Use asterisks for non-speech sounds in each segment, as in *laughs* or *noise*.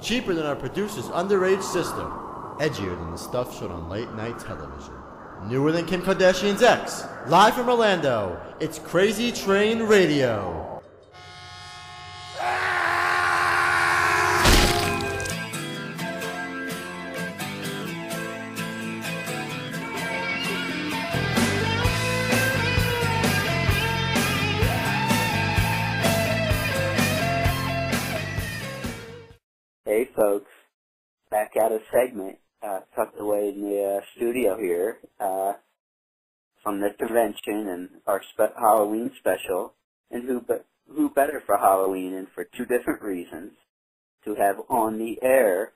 cheaper than our producer's underage sister, edgier than the stuff shown on late night television, newer than Kim Kardashian's ex. Live from Orlando, it's Crazy Train Radio. Segment uh, tucked away in the uh, studio here uh, from the convention and our spe- Halloween special. And who be- who better for Halloween and for two different reasons to have on the air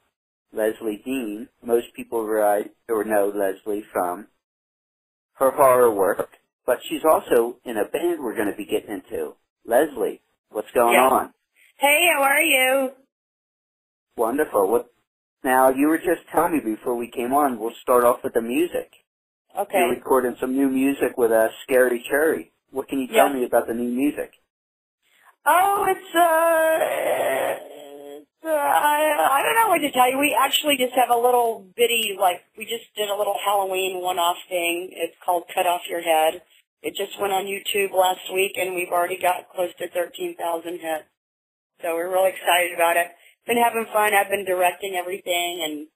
Lezlie Deane. Most people write or know Lezlie from her horror work, but she's also in a band we're going to be getting into. Lezlie, what's going Yeah. on? Hey, how are you? Wonderful. What? Now you were just telling me before we came on. We'll start off with the music. Okay. You're recording some new music with a Scary Cherry. What can you tell Yeah. me about the new music? Oh, it's uh, it's, uh I I don't know what to tell you. We actually just have a little bitty like we just did a little Halloween one-off thing. It's called Cut Off Your Head. It just went on YouTube last week, and we've already got close to thirteen thousand hits. So we're really excited about it. Been having fun. I've been directing everything and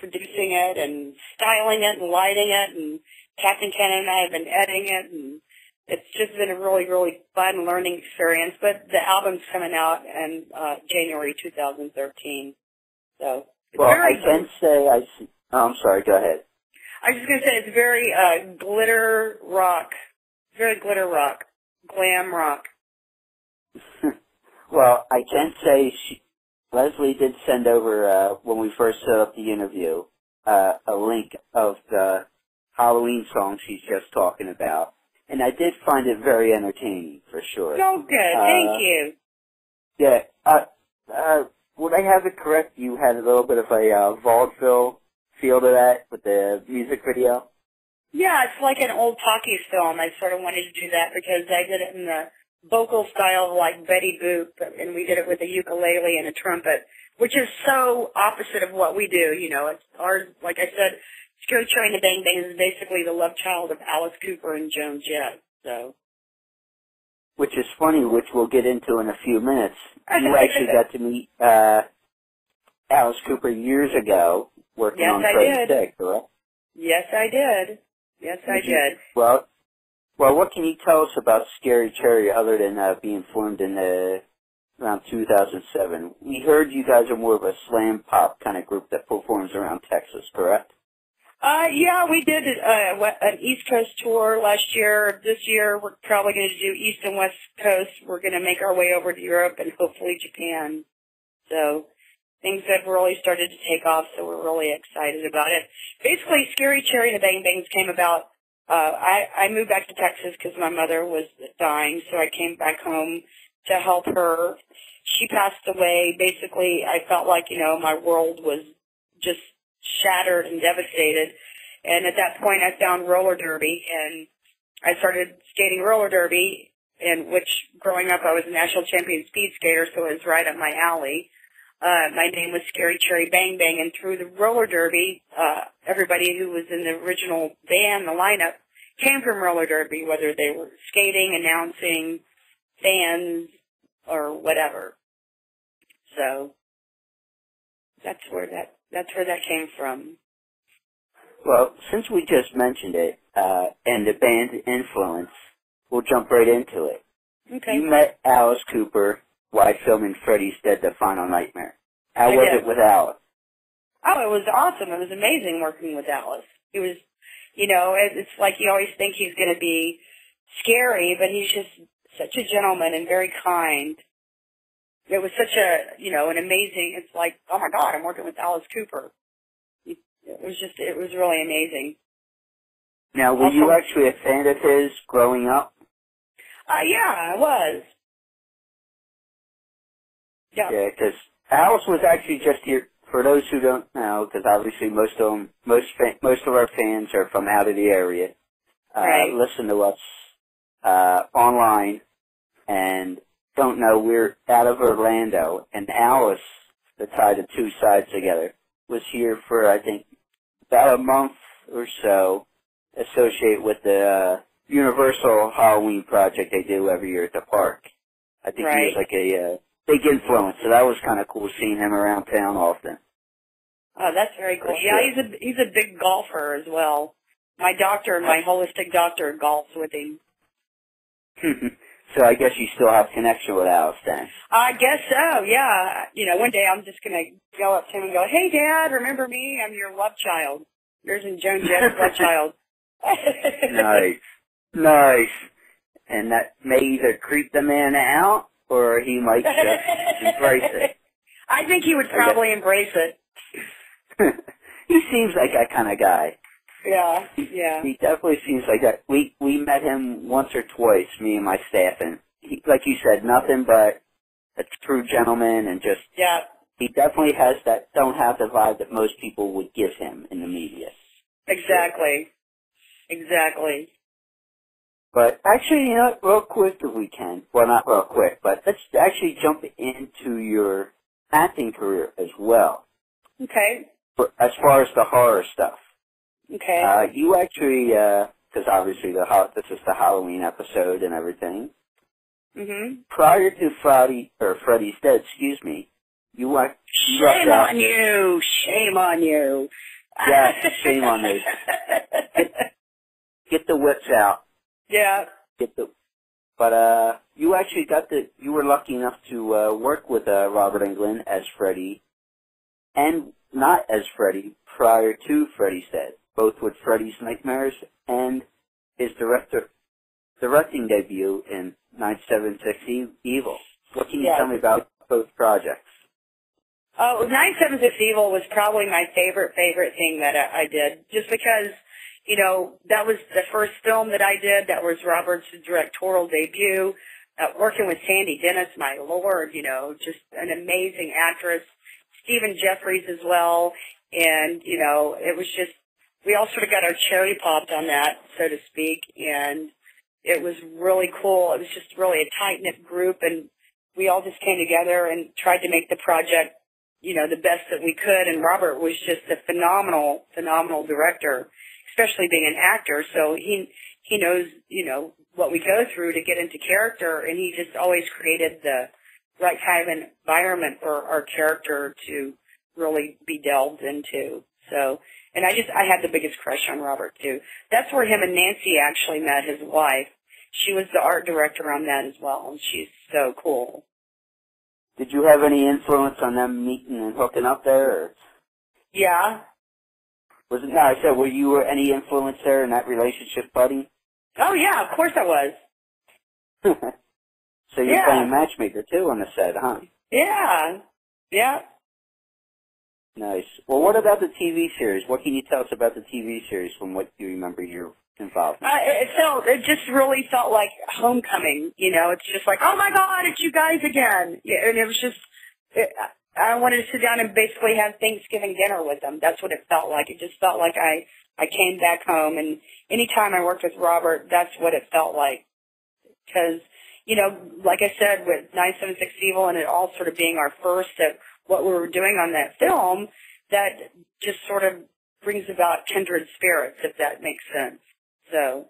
producing it and styling it and lighting it, and Captain Ken and I have been editing it and it's just been a really, really fun learning experience. But the album's coming out in uh, January 2013. So it's Well, I very. can say I. See, oh, I'm sorry. Go ahead. I was just gonna say it's very uh, glitter rock, very glitter rock, glam rock. *laughs* well, I can say she, Lezlie did send over uh, when we first set up the interview uh, a link of the Halloween song she's just talking about, and I did find it very entertaining for sure. So good, Uh, thank you. Yeah. Uh, uh, would I have it correct? You had a little bit of a uh, vaudeville feel to that with the music video. Yeah, it's like an old talkie film. I sort of wanted to do that because I did it in the vocal style like Betty Boop, and we did it with a ukulele and a trumpet, which is so opposite of what we do. You know, it's ours. Like I said, Scary Train to Bang Bang is basically the love child of Alice Cooper and Joan Jett. So Which is funny, which we'll get into in a few minutes. You actually got to meet uh, Alice Cooper years ago working Yes, on Freddy did. Correct? yes, I did. Yes, I did. Well, well, what can you tell us about Scary Cherry other than uh, being formed in the around 2007? We heard you guys are more of a slam pop kind of group that performs around Texas, correct? Uh, yeah, we did uh, an East Coast tour last year. This year, we're probably going to do East and West Coast. We're going to make our way over to Europe and hopefully Japan. So things have really started to take off, so we're really excited about it. Basically, Scary Cherry and the Bang Bangs came about. Uh, I, I moved back to Texas because my mother was dying, so I came back home to help her. She passed away. Basically, I felt like, you know, my world was just shattered and devastated. And at that point, I found roller derby, and I started skating roller derby. And which, growing up, I was a national champion speed skater, so it was right up my alley. Uh, my name was Scary Cherry Bang Bang, and through the roller derby, uh, everybody who was in the original band, the lineup, came from roller derby, whether they were skating, announcing, fans, or whatever. So that's where that that's where that came from. Well, since we just mentioned it, uh, and the band's influence, we'll jump right into it. Okay. You met Alice Cooper while filming Freddy's Dead the Final Nightmare. How I was did. it with Alice? Oh, it was awesome. It was amazing working with Alice. He was, you know, it's like you always think he's going to be scary, but he's just such a gentleman and very kind. It was such a, you know, an amazing, it's like, oh my God, I'm working with Alice Cooper. It was just, it was really amazing. Now, were you actually a fan of his growing up? Uh, yeah, I was. Yeah. Yeah, because Alice was actually just here. For those who don't know, because obviously most of them, most fa- most of our fans are from out of the area. Uh, Right. Listen to us uh, online, and don't know we're out of Orlando. And Alice that tie the two sides together, was here for I think about a month or so, associated with the uh, Universal Halloween project they do every year at the park. I think he was like a uh, big influence, so that was kind of cool seeing him around town often. Oh, that's very cool. Yeah, he's a he's a big golfer as well. My doctor, my holistic doctor, golfs with him. *laughs* so I guess you still have connection with Alice then. I guess so. Yeah. You know, one day I'm just gonna go up to him and go, "Hey, Dad, remember me? I'm your love child. Yours and Joan Jett's love *laughs* child." nice, nice, and that may either creep the man out or he might just embrace it. *laughs* I think he would probably embrace it. *laughs* he seems like that kind of guy. Yeah. Yeah. He definitely seems like that. We we met him once or twice, me and my staff, and he, like you said, nothing but a true gentleman, and just Yeah. he definitely has that don't have the vibe that most people would give him in the media. Exactly. Exactly. But actually, you know, real quick if we can. Well, not real quick, but let's actually jump into your acting career as well. Okay. For, as far as the horror stuff, Okay. uh, you actually, because obviously the ho- this is the Halloween episode and everything. Mm-hmm. Prior to Friday or Freddy's Dead, excuse me, you went. you Shame out- on you. Shame on you. Yeah, shame on me. *laughs* Get the whips out. Yeah. Get the. But uh, you actually got the. You were lucky enough to uh, work with uh, Robert Englund as Freddy, and not as Freddy prior to Freddy's Dead, both with Freddy's Nightmares and his director directing debut in 976 E- Evil. What can you Yeah. tell me about both projects? Oh, 976 Evil was probably my favorite, favorite thing that I, I did. Just because, you know, that was the first film that I did. That was Robert's directorial debut. Uh, working with Sandy Dennis, my lord, you know, just an amazing actress. Stephen Geoffreys as well. And, you know, it was just, we all sort of got our cherry popped on that, so to speak. And it was really cool. It was just really a tight-knit group and we all just came together and tried to make the project you know, the best that we could. And Robert was just a phenomenal, phenomenal director, especially being an actor. So he, he knows, you know, what we go through to get into character. And he just always created the right kind of environment for our character to really be delved into. So, and I just, I had the biggest crush on Robert too. That's where him and Nancy actually met, his wife. She was the art director on that as well. And she's so cool. Did you have any influence on them meeting and hooking up there? Or Yeah. Was it? No, I said, were you any influence there in that relationship, buddy? Oh yeah, of course I was. *laughs* so you're Yeah. playing matchmaker too on the set, huh? Yeah. Yeah. Nice. Well, what about the TV series? What can you tell us about the TV series from what you remember you're involved in? Uh, it felt, it just really felt like homecoming, you know, it's just like, oh my god, it's you guys again. Yeah, and it was just, it, I wanted to sit down and basically have Thanksgiving dinner with them. That's what it felt like. It just felt like I, I came back home and anytime I worked with Robert, that's what it felt like. Cause, you know, like I said, with 976 Evil and it all sort of being our first of what we were doing on that film, that just sort of brings about kindred spirits, if that makes sense. So,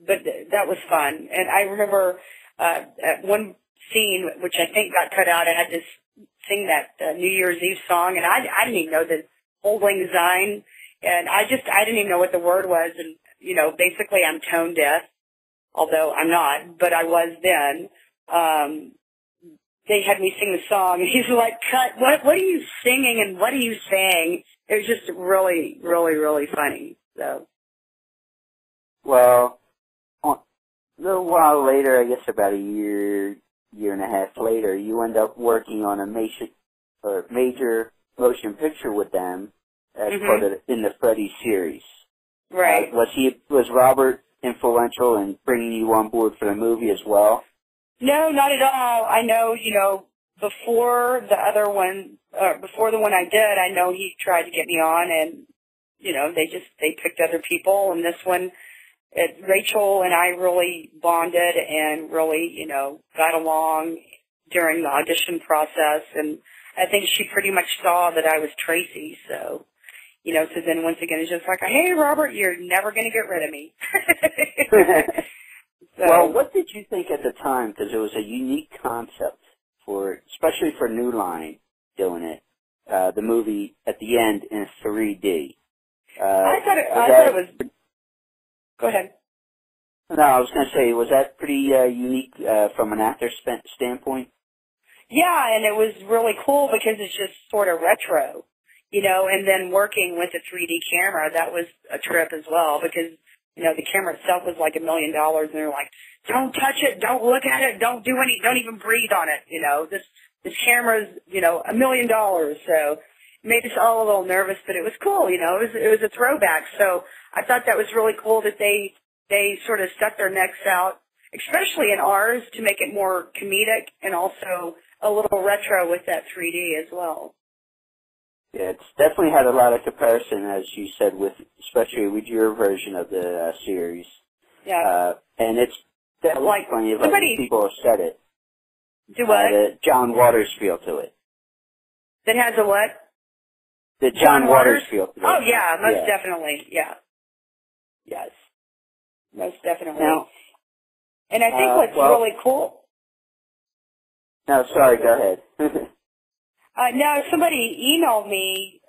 but th- that was fun. And I remember uh, at one scene, which I think got cut out, I had to s- sing that uh, New Year's Eve song, and I, I didn't even know the whole Lang Syne, and I just I didn't even know what the word was, and you know, basically I'm tone deaf, although I'm not, but I was then. Um, they had me sing the song, *laughs* and he's like, "Cut! What? What are you singing? And what are you saying?" It was just really, really, really funny. So. Well, a little while later, I guess about a year, year and a half later, you end up working on a major, or major motion picture with them as Mhm. part of the, in the Freddy series. Right. Uh, was he was Robert influential in bringing you on board for the movie as well? No, not at all. I know, you know, before the other one, uh, before the one I did, I know he tried to get me on and, you know, they just, they picked other people and this one, it, Rachel and I really bonded and really, you know, got along during the audition process and I think she pretty much saw that I was Tracy, so you know, so then once again it's just like, hey Robert, you're never gonna get rid of me. *laughs* *laughs* so, well, what did you think at the time? Because it was a unique concept for, especially for New Line doing it. Uh, the movie at the end in 3D. Uh, I thought it, I that, thought it was. Go ahead. No, I was going to say, was that pretty uh, unique uh, from an actor sp- standpoint? Yeah, and it was really cool because it's just sort of retro, you know, and then working with a 3D camera, that was a trip as well because, you know, the camera itself was like a million dollars and they're like, don't touch it, don't look at it, don't do any, don't even breathe on it, you know, this, this camera's, you know, a million dollars, so made us all a little nervous, but it was cool, you know, it was, it was a throwback, so I thought that was really cool that they, they sort of stuck their necks out, especially in ours, to make it more comedic and also a little retro with that 3D as well. Yeah, it's definitely had a lot of comparison, as you said, with especially with your version of the uh, series. Yeah. Uh, and it's definitely Like, of somebody- people have said it. Do what? Uh, John Waters feel to it. that has a what? The John, John Waters Waters? feel. Oh yeah, most Yeah. definitely. Yeah. Yes. Most definitely. Now, and I think uh, what's well- really cool no, sorry, go ahead. *laughs* Uh, no, somebody emailed me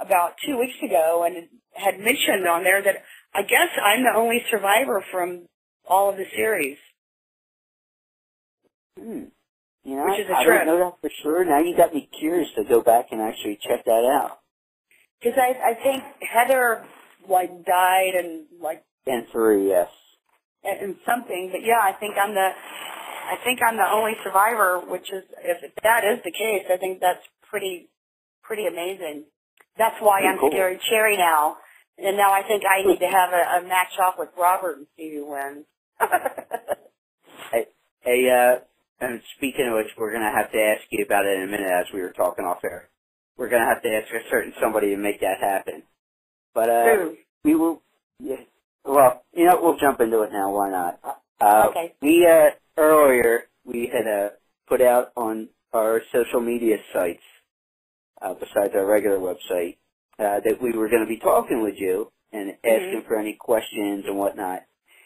about two weeks ago and had mentioned on there that I guess I'm the only survivor from all of the series. hmm. You know, Which is a I trip. don't know that for sure. Now you got me curious to go back and actually check that out. Because I, I think Heather like died and like And three, yes. and something, but yeah, I think I'm the I think I'm the only survivor, which is if that is the case, I think that's pretty pretty amazing. That's why Pretty I'm cool. Scary Cherry now. And now I think I need to have a, a match off with Robert and see who wins. *laughs* hey, Hey, uh, and speaking of which, we're gonna have to ask you about it in a minute as we were talking off air. We're gonna have to ask a certain somebody to make that happen. But, uh, we will, yeah, well, you know, we'll jump into it now, why not? Uh, Okay. we, uh, earlier, we had, uh, put out on our social media sites, uh, besides our regular website, uh, that we were gonna be talking with you and asking for any questions and whatnot.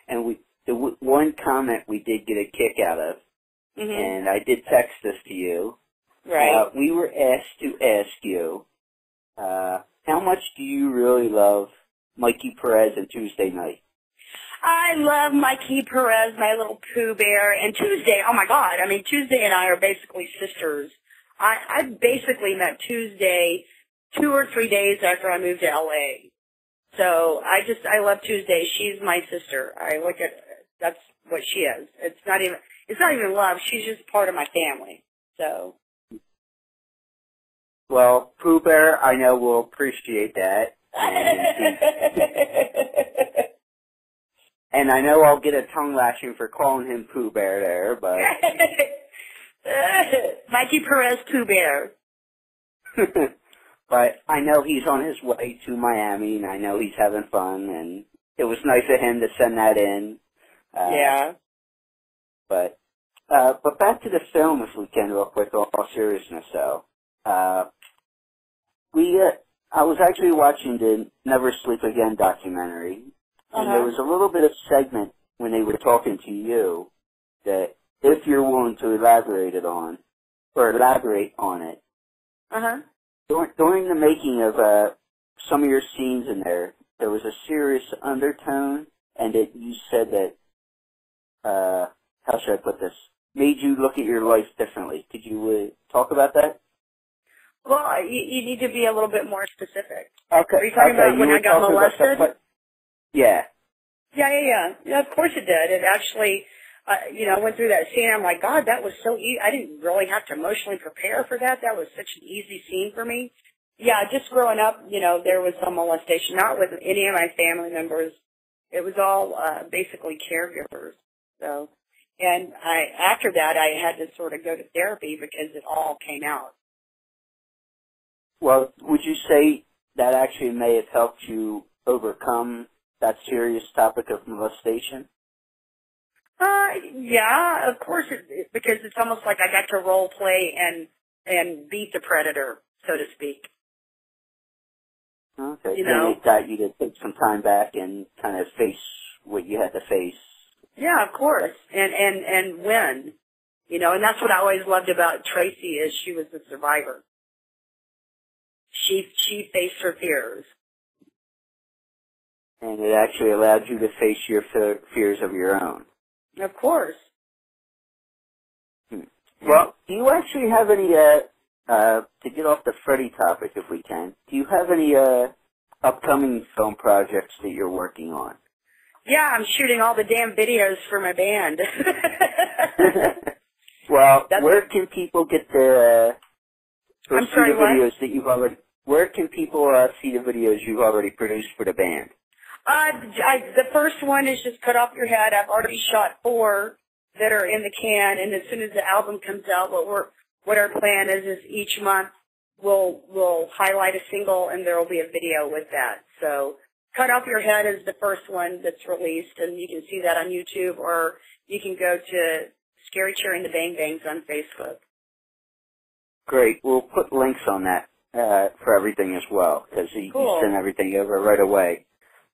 And we, the w- one comment we did get a kick out of, hmm and I did text this to you. Right. Uh, we were asked to ask you, uh, how much do you really love Mikey Perez and Tuesday Knight? I love Mikey Perez, my little Pooh Bear, and Tuesday. Oh my God! I mean, Tuesday and I are basically sisters. I I basically met Tuesday two or three days after I moved to LA. So I just I love Tuesday. She's my sister. I look at that's what she is. It's not even it's not even love. She's just part of my family. So Well, Pooh Bear, I know will appreciate that. And, *laughs* and I know I'll get a tongue lashing for calling him Pooh Bear there, but *laughs* Mikey Perez Pooh Bear. *laughs* but I know he's on his way to Miami, and I know he's having fun, and it was nice of him to send that in. Uh, yeah. But uh, but back to the film, if we can, real quick, all, all seriousness, though. Uh, we uh, I was actually watching the Never Sleep Again documentary, and there Uh-huh. was a little bit of segment when they were talking to you that, if you're willing to elaborate it on, or elaborate on it, Uh huh. during, during the making of uh, some of your scenes in there, there was a serious undertone, and that you said that, uh, how should I put this, made you look at your life differently. Could you uh, talk about that? Well, you, you need to be a little bit more specific. Okay. Are you talking okay, about when I got talking about the molested? Yeah, yeah, yeah. Yeah, of course it did. It actually, uh, you know, I went through that scene. I'm like, God, that was so easy. I didn't really have to emotionally prepare for that. That was such an easy scene for me. Yeah, just growing up, you know, there was some molestation, not with any of my family members. It was all uh, basically caregivers. So, and I after that, I had to sort of go to therapy because it all came out. Well, would you say that actually may have helped you overcome that serious topic of molestation? Uh, yeah, of course, it, because it's almost like I got to role play and and beat the predator, so to speak. Okay. You then know. it got you to take some time back and kind of face what you had to face. Yeah, of course, and and and win. You know, and that's what I always loved about Tracy is she was the survivor. She she faced her fears. And it actually allowed you to face your fe- fears of your own. Of course. Well, do you actually have any, uh, uh, to get off the Freddy topic if we can, do you have any, uh, upcoming film projects that you're working on? Yeah, I'm shooting all the damn videos for my band. *laughs* well, That's- where can people get the, uh, I'm sorry, the what? videos that you've already, where can people, uh, see the videos you've already produced for the band? Uh, I, the first one is just cut off your head. I've already shot four that are in the can, and as soon as the album comes out, what we're what our plan is is each month we'll we'll highlight a single, and there will be a video with that. So, cut off your head is the first one that's released, and you can see that on YouTube, or you can go to Scary Cherry and the Bang Bangs on Facebook. Great. We'll put links on that uh, for everything as well, because you, Cool. you send everything over right away.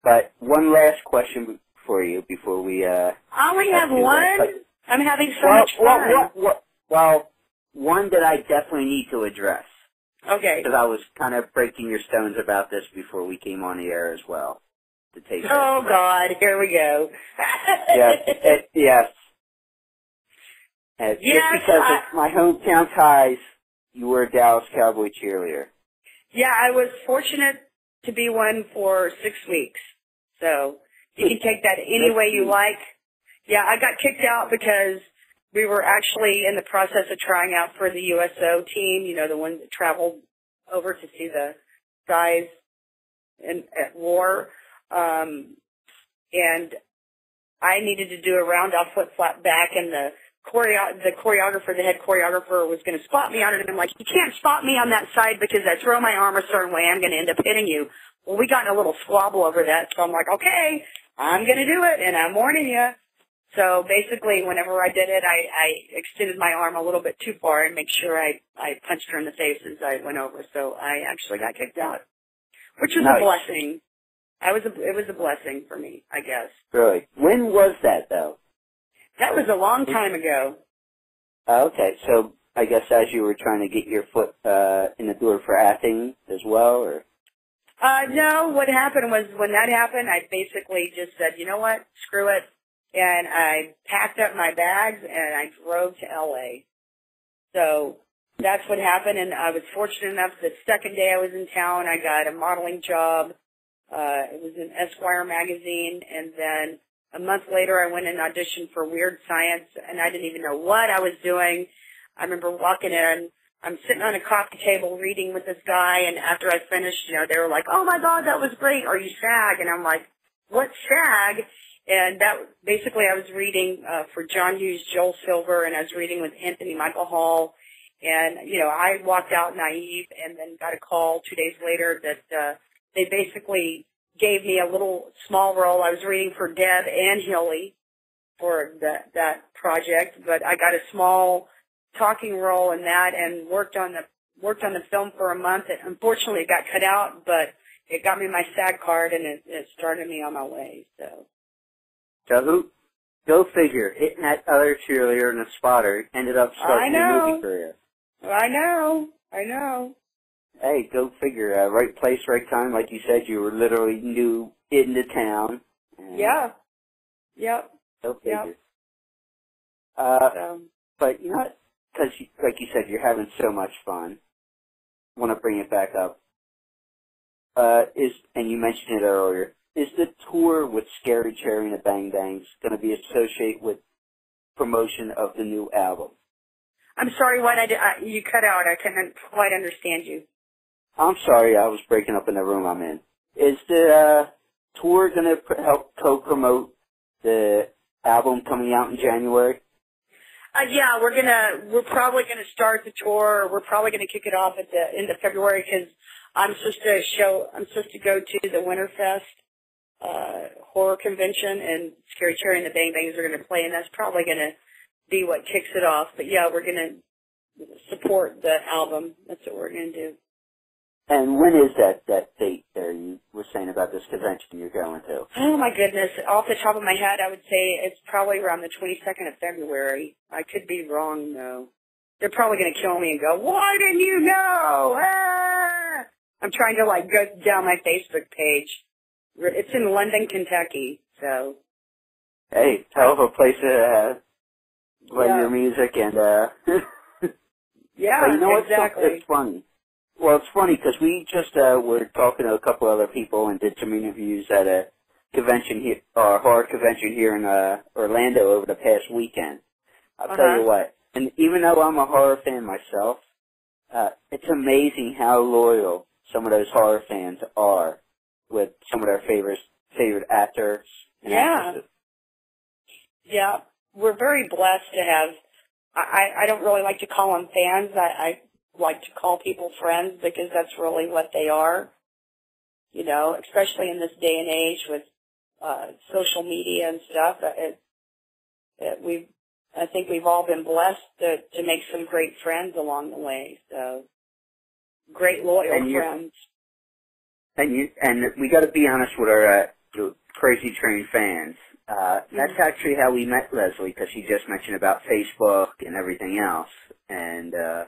But one last question for you before we. Uh, I only have one. I'm having so well, much fun. well, well, well, one that I definitely need to address Okay. because I was kind of breaking your stones about this before we came on the air as well. To take. Oh God, here we go. yes, it, yes. *laughs* Uh, Yes, just because I- of my hometown ties, you were a Dallas Cowboy cheerleader. Yeah, I was fortunate to be one for six weeks. So you can take that any way you like. Yeah, I got kicked out because we were actually in the process of trying out for the USO team, you know, the ones that traveled over to see the guys in, at war. Um, and I needed to do a round off flip flap back and the choreo- the choreographer, the head choreographer was going to spot me on it and I'm like, you can't spot me on that side because I throw my arm a certain way, I'm going to end up hitting you. Well, we got in a little squabble over that, so I'm like, okay, I'm going to do it and I'm warning you. So basically, whenever I did it, I, I extended my arm a little bit too far and make sure I, I punched her in the face as I went over. So I actually got kicked out, which was Nice. a blessing. I was a, it was a blessing for me, I guess. Really? When was that though? That was a long time ago. Uh, okay, so I guess as you were trying to get your foot uh, in the door for acting as well, or Uh, no, what happened was when that happened, I basically just said, you know what, screw it. And I packed up my bags and I drove to LA. So that's what happened and I was fortunate enough the second day I was in town, I got a modeling job. Uh, it was in Esquire magazine and then a month later I went and auditioned for Weird Science and I didn't even know what I was doing. I remember walking in I'm sitting on a coffee table reading with this guy, and after I finished, you know, they were like, "Oh my God, that was great. Are you SAG?" And I'm like, "What SAG?" And that basically, I was reading uh, for John Hughes, Joel Silver, and I was reading with Anthony Michael Hall. And you know, I walked out naive, and then got a call two days later that uh, they basically gave me a little small role. I was reading for Deb and Hilly for that that project, but I got a small talking role in that and worked on the worked on the film for a month. It, unfortunately, it got cut out, but it got me my SAG card and it, it started me on my way. So so who? Go figure. Hitting that other cheerleader and a spotter ended up starting a movie career. I know, I know. Hey, go figure. Uh, right place, right time. Like you said, you were literally new into town. and Yeah, yep. Go Yep. figure. Uh, So but you know? Because, like you said, you're having so much fun. Want to bring it back up? Uh, is and you mentioned it earlier. Is the tour with Scary Cherry and the Bang Bangs going to be associated with promotion of the new album? I'm sorry, what I did. I, you cut out. I couldn't quite understand you. I'm sorry, I was breaking up in the room I'm in. Is the uh, tour going to pr- help co-promote the album coming out in January? Uh, yeah, we're gonna we're probably gonna start the tour. We're probably gonna kick it off at the end of February because I'm supposed to show. I'm supposed to go to the Winterfest uh, horror convention, and Scary Cherry and the Bang Bangs are gonna play, and that's probably gonna be what kicks it off. But yeah, we're gonna support the album. That's what we're to do. And when is that that date there you were saying about this convention you're going to? Oh my goodness! Off the top of my head, I would say it's probably around the 22nd of February. I could be wrong though. They're probably going to kill me and go, "Why didn't you know?" Ah! I'm trying to like go down my Facebook page. It's in London, Kentucky. So. Hey, hell of a place to uh, play Yeah. your music and uh. *laughs* Yeah, but you know exactly. It's funny. Well, it's funny because we just uh, were talking to a couple other people and did some interviews at a convention here, or horror convention here in uh, Orlando over the past weekend. I'll tell Uh-huh. you what. And even though I'm a horror fan myself, uh, it's amazing how loyal some of those horror fans are with some of their favorite favorite actors. and Yeah. actresses. Yeah, we're very blessed to have. I, I I don't really like to call them fans. I, I like to call people friends because that's really what they are. You know, especially in this day and age with uh, social media and stuff. uh, It, it, we've, I think we've all been blessed to to make some great friends along the way. So, great loyal And you- friends. And you and we got to be honest with our uh, Crazy Train fans. Uh, that's actually how we met Lezlie because she just mentioned about Facebook and everything else. And uh,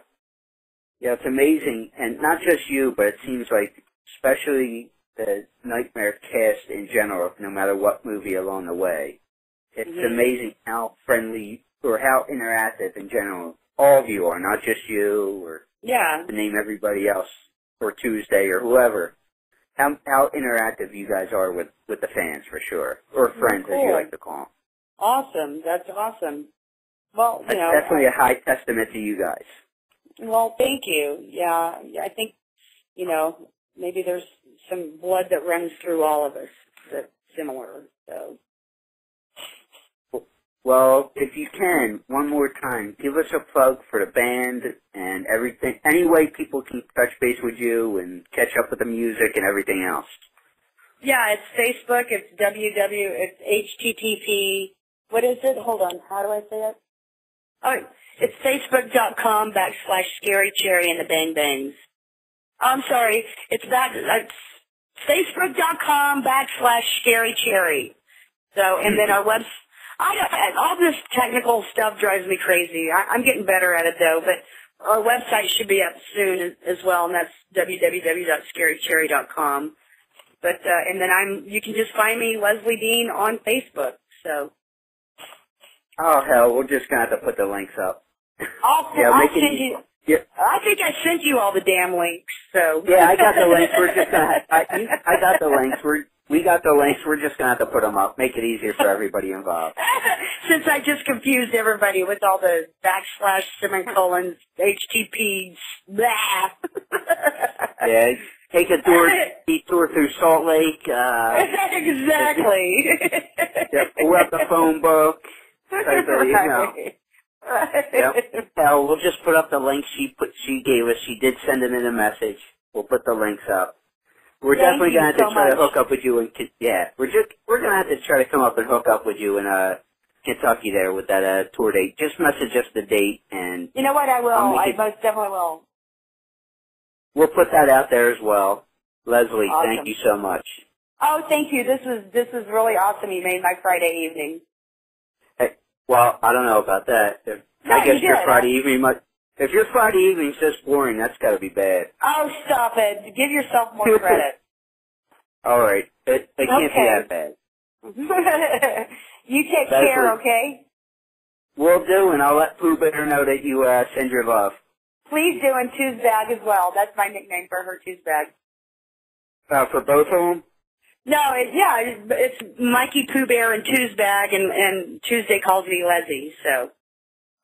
yeah, it's amazing. And not just you, but it seems like especially the Nightmare cast in general, no matter what movie along the way. It's amazing how friendly or how interactive in general all of you are, not just you or Yeah, to name everybody else or Tuesday or whoever. How how interactive you guys are with with the fans for sure, or friends as you like to call them. awesome. That's awesome. Well, you That's know, definitely a high testament to you guys. Well, thank you. Yeah, yeah, I think, you know, maybe there's some blood that runs through all of us that's similar. So, Well, if you can, one more time, give us a plug for the band and everything. Any way people can touch base with you and catch up with the music and everything else. yeah, it's Facebook. It's www. It's http. What is it? Hold on. How do I say it? Oh, it's facebook.com backslash scary cherry and the bang bangs. I'm sorry. It's back. It's facebook.com backslash scary cherry. So, and then our web. I don't, all this technical stuff drives me crazy. I, I'm getting better at it though, but our website should be up soon as, as well, and that's www.scarycherry.com. But uh, and then I'm you can just find me Lezlie Deane on Facebook. So Oh hell, we're just gonna have to put the links up. I'll, Yeah, I'll it send you. Yeah. I think I sent you all the damn links. So Yeah, I got the links. We're just gonna. I, I got the links. We're we got the links. We're just gonna have to put them up. Make it easier for everybody involved. *laughs* Since I just confused everybody with all the backslash semicolons, HTTPs, blah. Yeah, take a tour, *laughs* detour through Salt Lake. Uh, exactly. *laughs* yeah, pull out the phone book. Of, you know. Yep. *laughs* Hell, we'll just put up the links she put. She gave us. She did send it in a message. We'll put the links up. We're Thank definitely gonna have to so try to hook up with you in. Ken- Yeah, we're just we're gonna have to try to come up and hook up with you in uh Kentucky there with that uh tour date. Just message us the date and You know what? I will. I'll I it- most definitely will. we'll put that out there as well. Lezlie, Awesome. thank you so much. Oh, thank you. This was this was really awesome. You made my Friday evening. Well, I don't know about that. If, No, I guess you your. Friday evening must. If your Friday evening's just boring, that's got to be bad. Oh, stop it. Give yourself more *laughs* credit. All right, it, it can't be that bad. *laughs* you take That's care, right. okay? We'll do, and I'll let Pooh Bear know that you uh, send your love. Please do, and Two's Bag as well. That's my nickname for her, Two's Bag. Uh, for both of them? No, it, yeah, it's, it's Mikey Pooh Bear and Two's Bag, and, and Tuesday calls me Lezlie, so.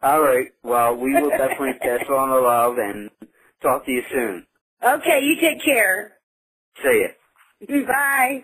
All right. Well, we will definitely *laughs* pass on the love and talk to you soon. Okay, you take care. See ya. Bye.